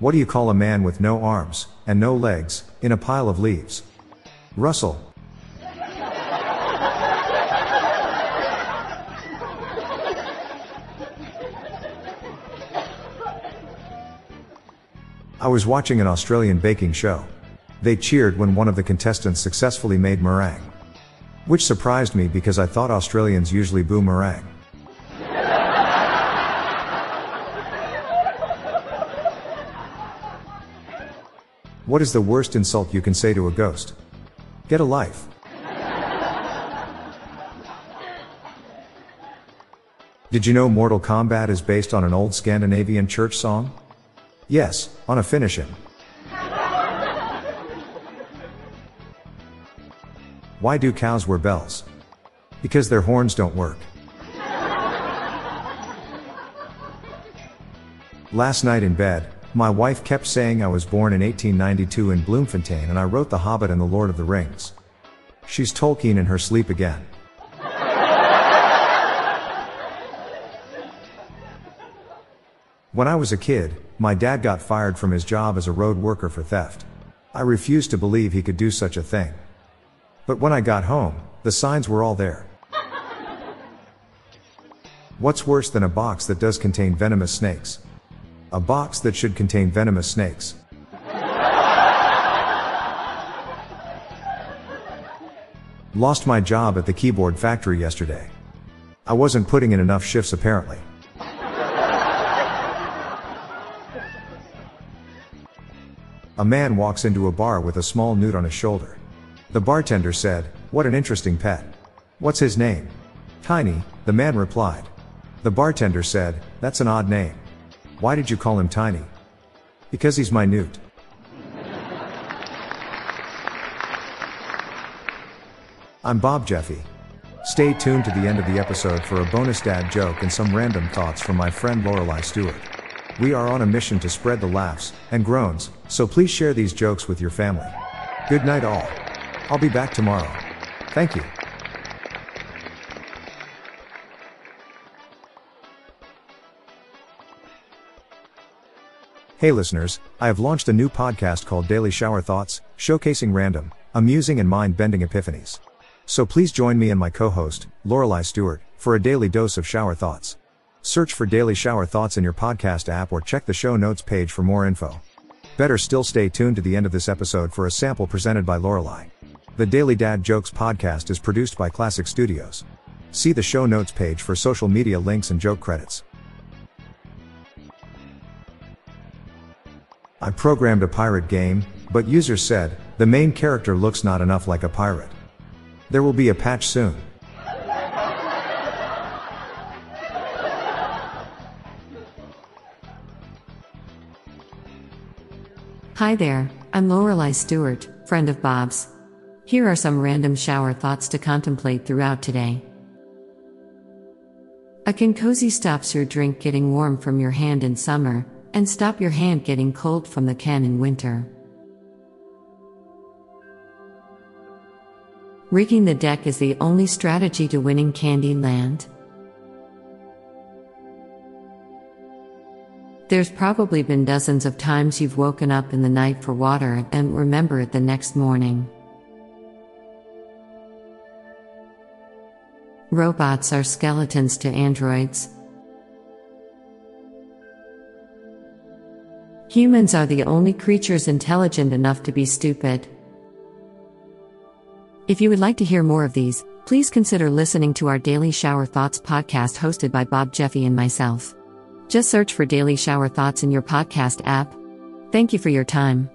What do you call a man with no arms and no legs in a pile of leaves? Russell. I was watching an Australian baking show. They cheered when one of the contestants successfully made meringue. Which surprised me because I thought Australians usually boo meringue. What is the worst insult you can say to a ghost? Get a life. Did you know Mortal Kombat is based on an old Scandinavian church song? Yes, on a finish him. Why do cows wear bells? Because their horns don't work. Last night in bed, my wife kept saying I was born in 1892 in Bloemfontein and I wrote The Hobbit and The Lord of the Rings. She's Tolkien in her sleep again. When I was a kid, my dad got fired from his job as a road worker for theft. I refused to believe he could do such a thing. But when I got home, the signs were all there. What's worse than a box that does contain venomous snakes? A box that should contain venomous snakes. Lost my job at the keyboard factory yesterday. I wasn't putting in enough shifts apparently. A man walks into a bar with a small newt on his shoulder. The bartender said, What an interesting pet. What's his name? Tiny, the man replied. The bartender said, That's an odd name. Why did you call him Tiny? Because he's minute. I'm Bob Jeffy. Stay tuned to the end of the episode for a bonus dad joke and some random thoughts from my friend Lorelai Stewart. We are on a mission to spread the laughs and groans, so please share these jokes with your family. Good night, all. I'll be back tomorrow. Thank you. Hey listeners, I have launched a new podcast called Daily Shower Thoughts, showcasing random, amusing and mind-bending epiphanies. So please join me and my co-host, Lorelai Stewart, for a daily dose of shower thoughts. Search for Daily Shower Thoughts in your podcast app or check the show notes page for more info. Better still stay tuned to the end of this episode for a sample presented by Lorelai. The Daily Dad Jokes podcast is produced by Classic Studios. See the show notes page for social media links and joke credits. I programmed a pirate game, but users said, the main character looks not enough like a pirate. There will be a patch soon. Hi there, I'm Lorelai Stewart, friend of Bob's. Here are some random shower thoughts to contemplate throughout today. A can cozy stops your drink getting warm from your hand in summer, and stop your hand getting cold from the can in winter. Rigging the deck is the only strategy to winning Candyland. There's probably been dozens of times you've woken up in the night for water and remember it the next morning. Robots are skeletons to androids. Humans are the only creatures intelligent enough to be stupid. If you would like to hear more of these, please consider listening to our Daily Shower Thoughts podcast hosted by Bob Jeffy and myself. Just search for Daily Shower Thoughts in your podcast app. Thank you for your time.